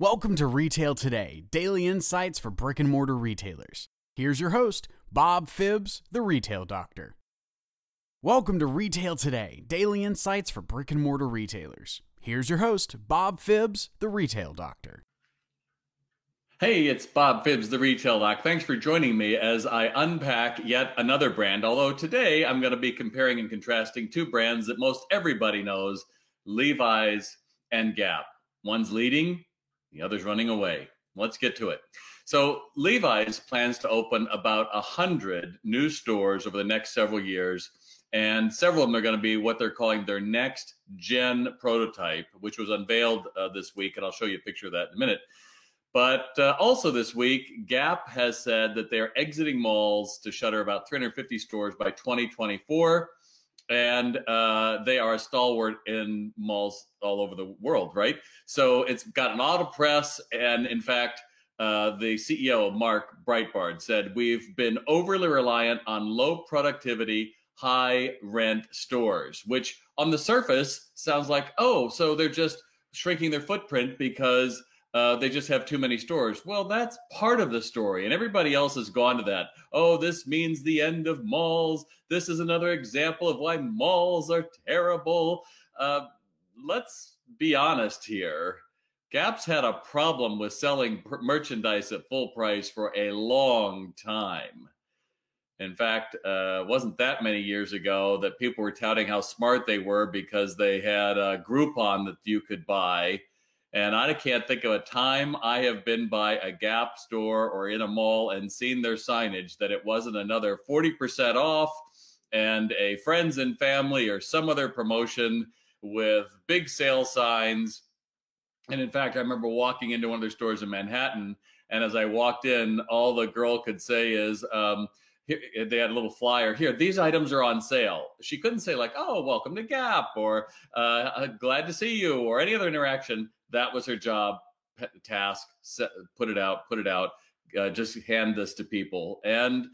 Welcome to Retail Today, daily insights for brick and mortar retailers. Here's your host, Bob Phibbs, the retail doctor. Welcome to Retail Today, daily insights for brick and mortar retailers. Here's your host, Bob Phibbs, the retail doctor. Hey, it's Bob Phibbs, the retail doc. Thanks for joining me as I unpack yet another brand. Although today I'm going to be comparing and contrasting two brands that most everybody knows Levi's and Gap. One's leading, the other's running away. Let's get to it. So, Levi's plans to open about a hundred new stores over the next several years, and several of them are going to be what they're calling their next gen prototype, which was unveiled uh, this week, and I'll show you a picture of that in a minute. But uh, also this week, Gap has said that they're exiting malls to shutter about 350 stores by 2024 and uh, they are a stalwart in malls all over the world, right? So it's got an of press, and in fact, uh, the CEO Mark Breitbard said we've been overly reliant on low productivity, high rent stores, which on the surface sounds like oh, so they're just shrinking their footprint because uh, they just have too many stores. Well, that's part of the story, and everybody else has gone to that. Oh, this means the end of malls. This is another example of why malls are terrible. Uh, let's be honest here. Gap's had a problem with selling merchandise at full price for a long time. In fact, uh, wasn't that many years ago that people were touting how smart they were because they had a Groupon that you could buy and I can't think of a time I have been by a Gap store or in a mall and seen their signage that it wasn't another 40% off and a friends and family or some other promotion with big sale signs. And in fact, I remember walking into one of their stores in Manhattan, and as I walked in, all the girl could say is, um, they had a little flyer here. These items are on sale. She couldn't say like, "Oh, welcome to Gap" or uh, "Glad to see you" or any other interaction. That was her job, task. Set, put it out, put it out. Uh, just hand this to people, and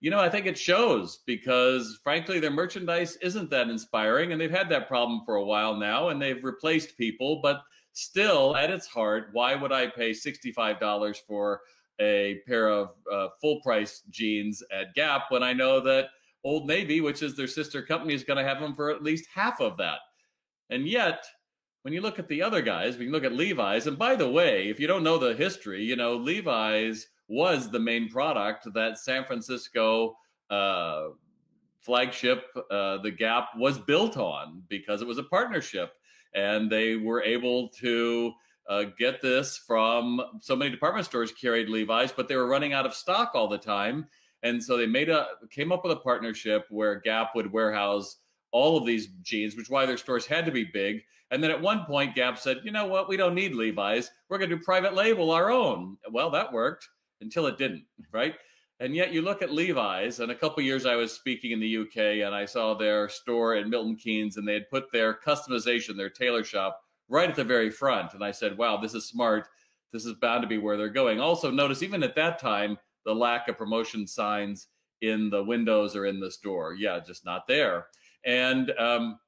you know, I think it shows because frankly, their merchandise isn't that inspiring, and they've had that problem for a while now, and they've replaced people, but still, at its heart, why would I pay sixty-five dollars for a pair of uh, full price jeans at Gap when I know that Old Navy, which is their sister company, is going to have them for at least half of that. And yet, when you look at the other guys, when you look at Levi's, and by the way, if you don't know the history, you know, Levi's was the main product that San Francisco uh, flagship, uh, the Gap, was built on because it was a partnership. And they were able to uh, get this from so many department stores carried Levi's, but they were running out of stock all the time. And so they made a came up with a partnership where Gap would warehouse all of these jeans, which why their stores had to be big. And then at one point, Gap said, you know what, we don't need Levi's. We're going to do private label our own. Well, that worked until it didn't, right? And yet you look at Levi's, and a couple years I was speaking in the UK and I saw their store in Milton Keynes and they had put their customization, their tailor shop, right at the very front. And I said, wow, this is smart. This is bound to be where they're going. Also, notice even at that time, the lack of promotion signs in the windows or in the store. Yeah, just not there. And um,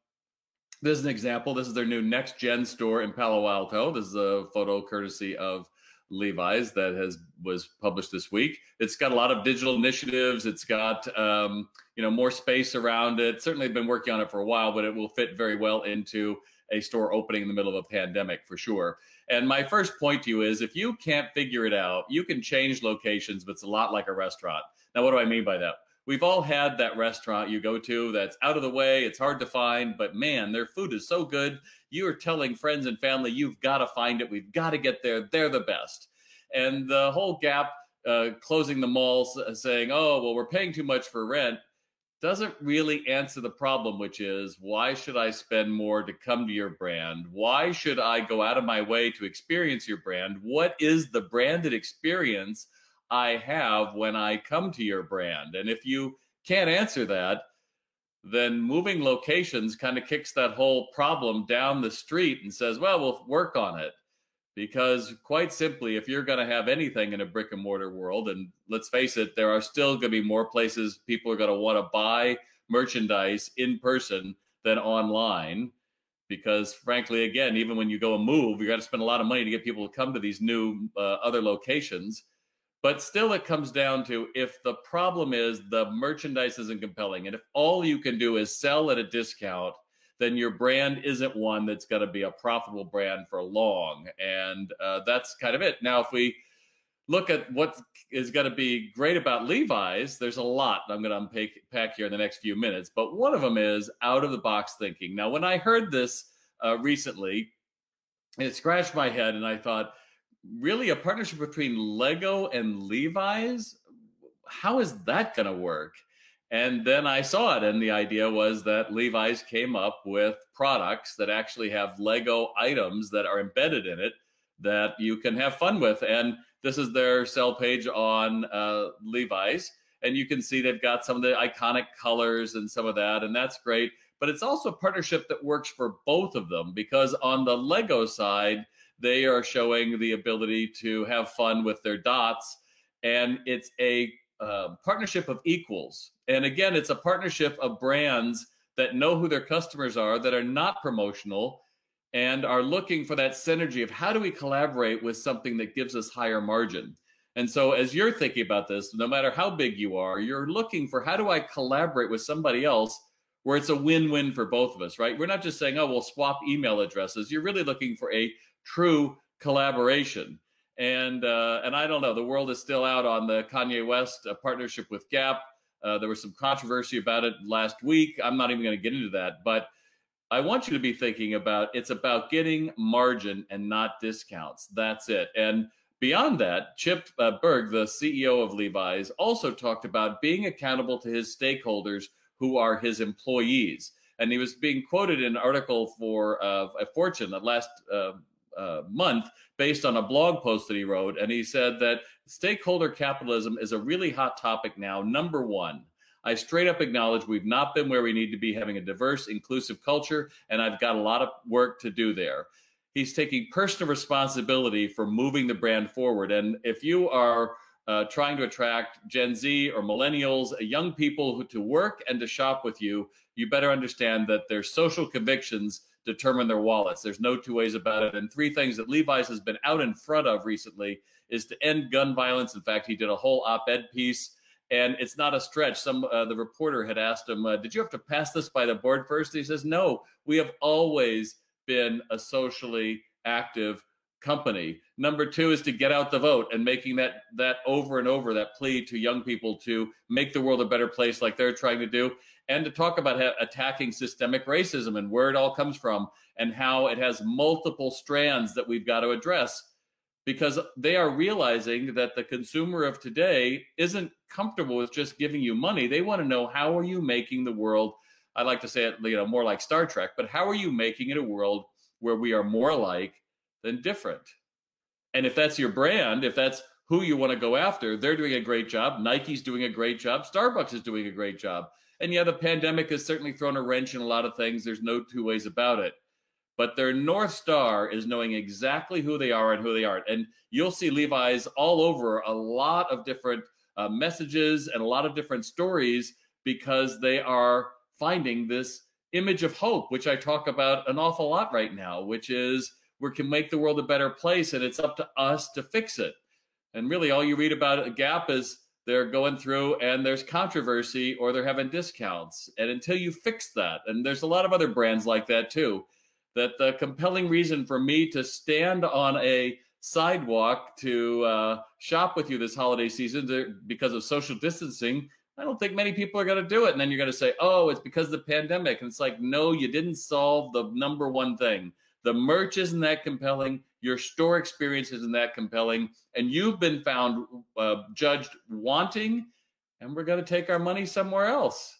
this is an example. This is their new next gen store in Palo Alto. This is a photo courtesy of Levi's that has was published this week. It's got a lot of digital initiatives. It's got um, you know more space around it. Certainly been working on it for a while, but it will fit very well into a store opening in the middle of a pandemic for sure. And my first point to you is if you can't figure it out, you can change locations, but it's a lot like a restaurant. Now, what do I mean by that? We've all had that restaurant you go to that's out of the way, it's hard to find, but man, their food is so good. You are telling friends and family, you've got to find it. We've got to get there. They're the best. And the whole gap, uh, closing the malls, uh, saying, oh, well, we're paying too much for rent, doesn't really answer the problem, which is why should I spend more to come to your brand? Why should I go out of my way to experience your brand? What is the branded experience? I have when I come to your brand? And if you can't answer that, then moving locations kind of kicks that whole problem down the street and says, well, we'll work on it. Because quite simply, if you're going to have anything in a brick and mortar world, and let's face it, there are still going to be more places people are going to want to buy merchandise in person than online because frankly, again, even when you go and move, you got to spend a lot of money to get people to come to these new uh, other locations. But still, it comes down to if the problem is the merchandise isn't compelling, and if all you can do is sell at a discount, then your brand isn't one that's going to be a profitable brand for long. And uh, that's kind of it. Now, if we look at what is going to be great about Levi's, there's a lot I'm going to unpack here in the next few minutes. But one of them is out of the box thinking. Now, when I heard this uh, recently, it scratched my head, and I thought, really, a partnership between Lego and Levi's? How is that going to work? And then I saw it, and the idea was that Levi's came up with products that actually have Lego items that are embedded in it that you can have fun with. And this is their sell page on uh, Levi's. And you can see they've got some of the iconic colors and some of that, and that's great. But it's also a partnership that works for both of them because on the Lego side, they are showing the ability to have fun with their dots. And it's a uh, partnership of equals. And again, it's a partnership of brands that know who their customers are, that are not promotional, and are looking for that synergy of how do we collaborate with something that gives us higher margin. And so, as you're thinking about this, no matter how big you are, you're looking for how do I collaborate with somebody else where it's a win win for both of us, right? We're not just saying, oh, we'll swap email addresses. You're really looking for a true collaboration. And uh, and I don't know, the world is still out on the Kanye West uh, partnership with Gap. Uh, there was some controversy about it last week. I'm not even going to get into that, but I want you to be thinking about it's about getting margin and not discounts. That's it. And beyond that, Chip uh, Bergh, the CEO of Levi's, also talked about being accountable to his stakeholders who are his employees. And he was being quoted in an article for uh, a Fortune that last uh, month based on a blog post that he wrote. And he said that stakeholder capitalism is a really hot topic now. Number one, I straight up acknowledge we've not been where we need to be having a diverse, inclusive culture, and I've got a lot of work to do there. He's taking personal responsibility for moving the brand forward. And if you are uh, trying to attract Gen Z or millennials, young people who, to work and to shop with you, you better understand that their social convictions determine their wallets. There's no two ways about it. And three things that Levi's has been out in front of recently is to end gun violence. In fact, he did a whole op-ed piece and it's not a stretch. Some uh, the reporter had asked him, uh, "Did you have to pass this by the board first? He says, "No, we have always been a socially active company." Number two is to get out the vote and making that that over and over that plea to young people to make the world a better place, like they're trying to do, and to talk about attacking systemic racism and where it all comes from and how it has multiple strands that we've got to address because they are realizing that the consumer of today isn't comfortable with just giving you money. They want to know how are you making the world I like to say it, you know, more like Star Trek, but how are you making it a world where we are more alike than different? And if that's your brand, if that's who you want to go after, they're doing a great job. Nike's doing a great job. Starbucks is doing a great job. And yeah, the pandemic has certainly thrown a wrench in a lot of things. There's no two ways about it but their north star is knowing exactly who they are and who they aren't. And you'll see Levi's all over a lot of different uh, messages and a lot of different stories because they are finding this image of hope, which I talk about an awful lot right now, which is we can make the world a better place and it's up to us to fix it. And really, all you read about a Gap is they're going through and there's controversy or they're having discounts. And until you fix that, and there's a lot of other brands like that too that the compelling reason for me to stand on a sidewalk to uh, shop with you this holiday season because of social distancing, I don't think many people are going to do it. And then you're going to say, oh, it's because of the pandemic. And it's like, no, you didn't solve the number one thing. The merch isn't that compelling. Your store experience isn't that compelling. And you've been found uh, judged wanting, and we're going to take our money somewhere else.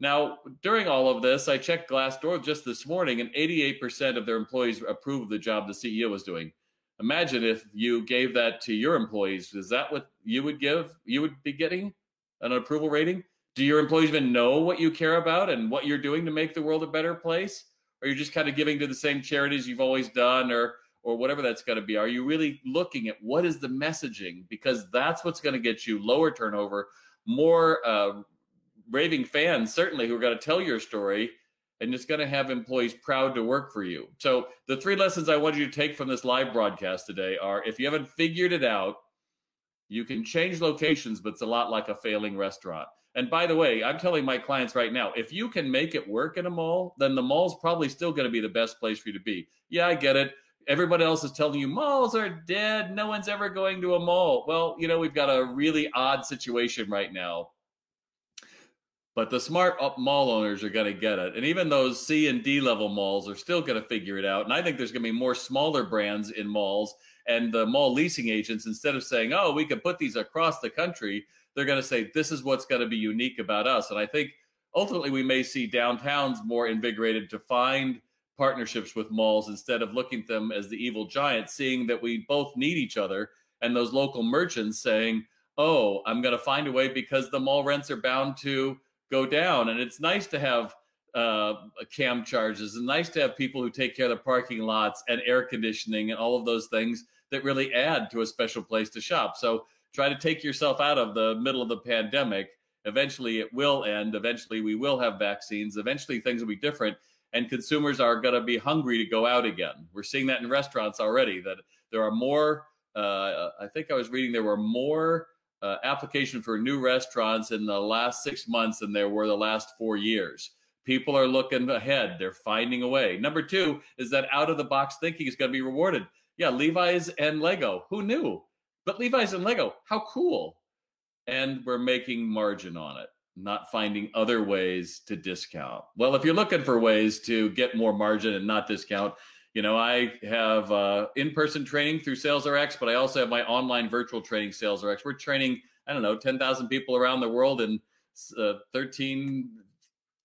Now, during all of this, I checked Glassdoor just this morning, and 88% of their employees approve of the job the CEO was doing. Imagine if you gave that to your employees. Is that what you would give? You would be getting an approval rating? Do your employees even know what you care about and what you're doing to make the world a better place? Or you're just kind of giving to the same charities you've always done, or or whatever that's going to be? Are you really looking at what is the messaging? Because that's what's going to get you lower turnover, more uh, raving fans certainly who are going to tell your story and it's going to have employees proud to work for you. So, the three lessons I want you to take from this live broadcast today are if you haven't figured it out, you can change locations, but it's a lot like a failing restaurant. And by the way, I'm telling my clients right now, if you can make it work in a mall, then the mall's probably still going to be the best place for you to be. Yeah, I get it. Everybody else is telling you malls are dead. No one's ever going to a mall. Well, you know, we've got a really odd situation right now. But the smart mall owners are going to get it. And even those C and D level malls are still going to figure it out. And I think there's going to be more smaller brands in malls. And the mall leasing agents, instead of saying, oh, we can put these across the country, they're going to say, this is what's going to be unique about us. And I think ultimately we may see downtowns more invigorated to find partnerships with malls instead of looking at them as the evil giant, seeing that we both need each other and those local merchants saying, oh, I'm going to find a way because the mall rents are bound to go down. And it's nice to have uh, cam charges and nice to have people who take care of the parking lots and air conditioning and all of those things that really add to a special place to shop. So try to take yourself out of the middle of the pandemic. Eventually, it will end. Eventually, we will have vaccines. Eventually, things will be different and consumers are going to be hungry to go out again. We're seeing that in restaurants already. That there are more. Uh, I think I was reading there were more uh, application for new restaurants in the last six months than there were the last four years. People are looking ahead. They're finding a way. Number two is that out of the box thinking is going to be rewarded. Yeah, Levi's and Lego. Who knew? But Levi's and Lego, how cool. And we're making margin on it not finding other ways to discount. Well, if you're looking for ways to get more margin and not discount, you know, I have uh, in-person training through SalesRx, but I also have my online virtual training SalesRx. We're training, I don't know, 10,000 people around the world in uh, 13,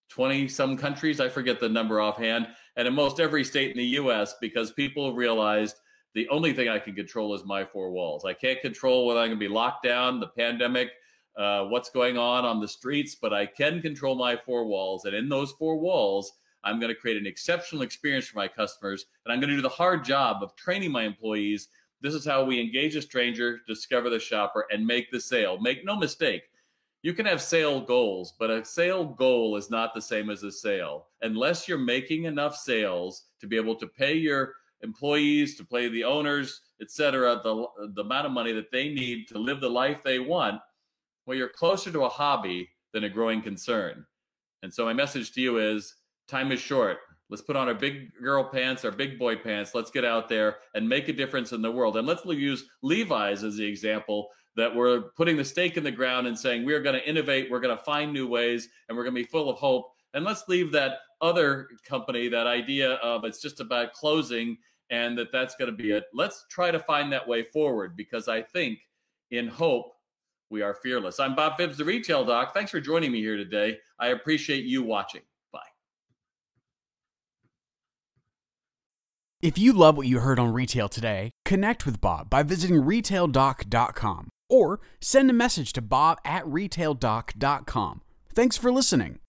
20 some countries. I forget the number offhand. And in most every state in the US, because people realized the only thing I can control is my four walls. I can't control whether I'm going to be locked down, the pandemic, uh, what's going on on the streets, but I can control my four walls. And in those four walls, I'm going to create an exceptional experience for my customers. And I'm going to do the hard job of training my employees. This is how we engage a stranger, discover the shopper, and make the sale. Make no mistake, you can have sale goals, but a sale goal is not the same as a sale. Unless you're making enough sales to be able to pay your employees, to pay the owners, etc., the, the amount of money that they need to live the life they want, well, you're closer to a hobby than a growing concern. And so my message to you is time is short. Let's put on our big girl pants, our big boy pants. Let's get out there and make a difference in the world. And let's use Levi's as the example that we're putting the stake in the ground and saying we're going to innovate, we're going to find new ways, and we're going to be full of hope. And let's leave that other company, that idea of it's just about closing and that that's going to be it. Let's try to find that way forward because I think in hope we are fearless. I'm Bob Phibbs, the retail doc. Thanks for joining me here today. I appreciate you watching. Bye. If you love what you heard on Retail today, connect with Bob by visiting retaildoc.com or send a message to bob at retaildoc.com. Thanks for listening.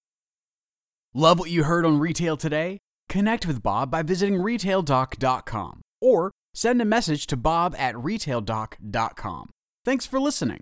Love what you heard on Retail today? Connect with Bob by visiting retaildoc.com or send a message to bob at retaildoc.com. Thanks for listening.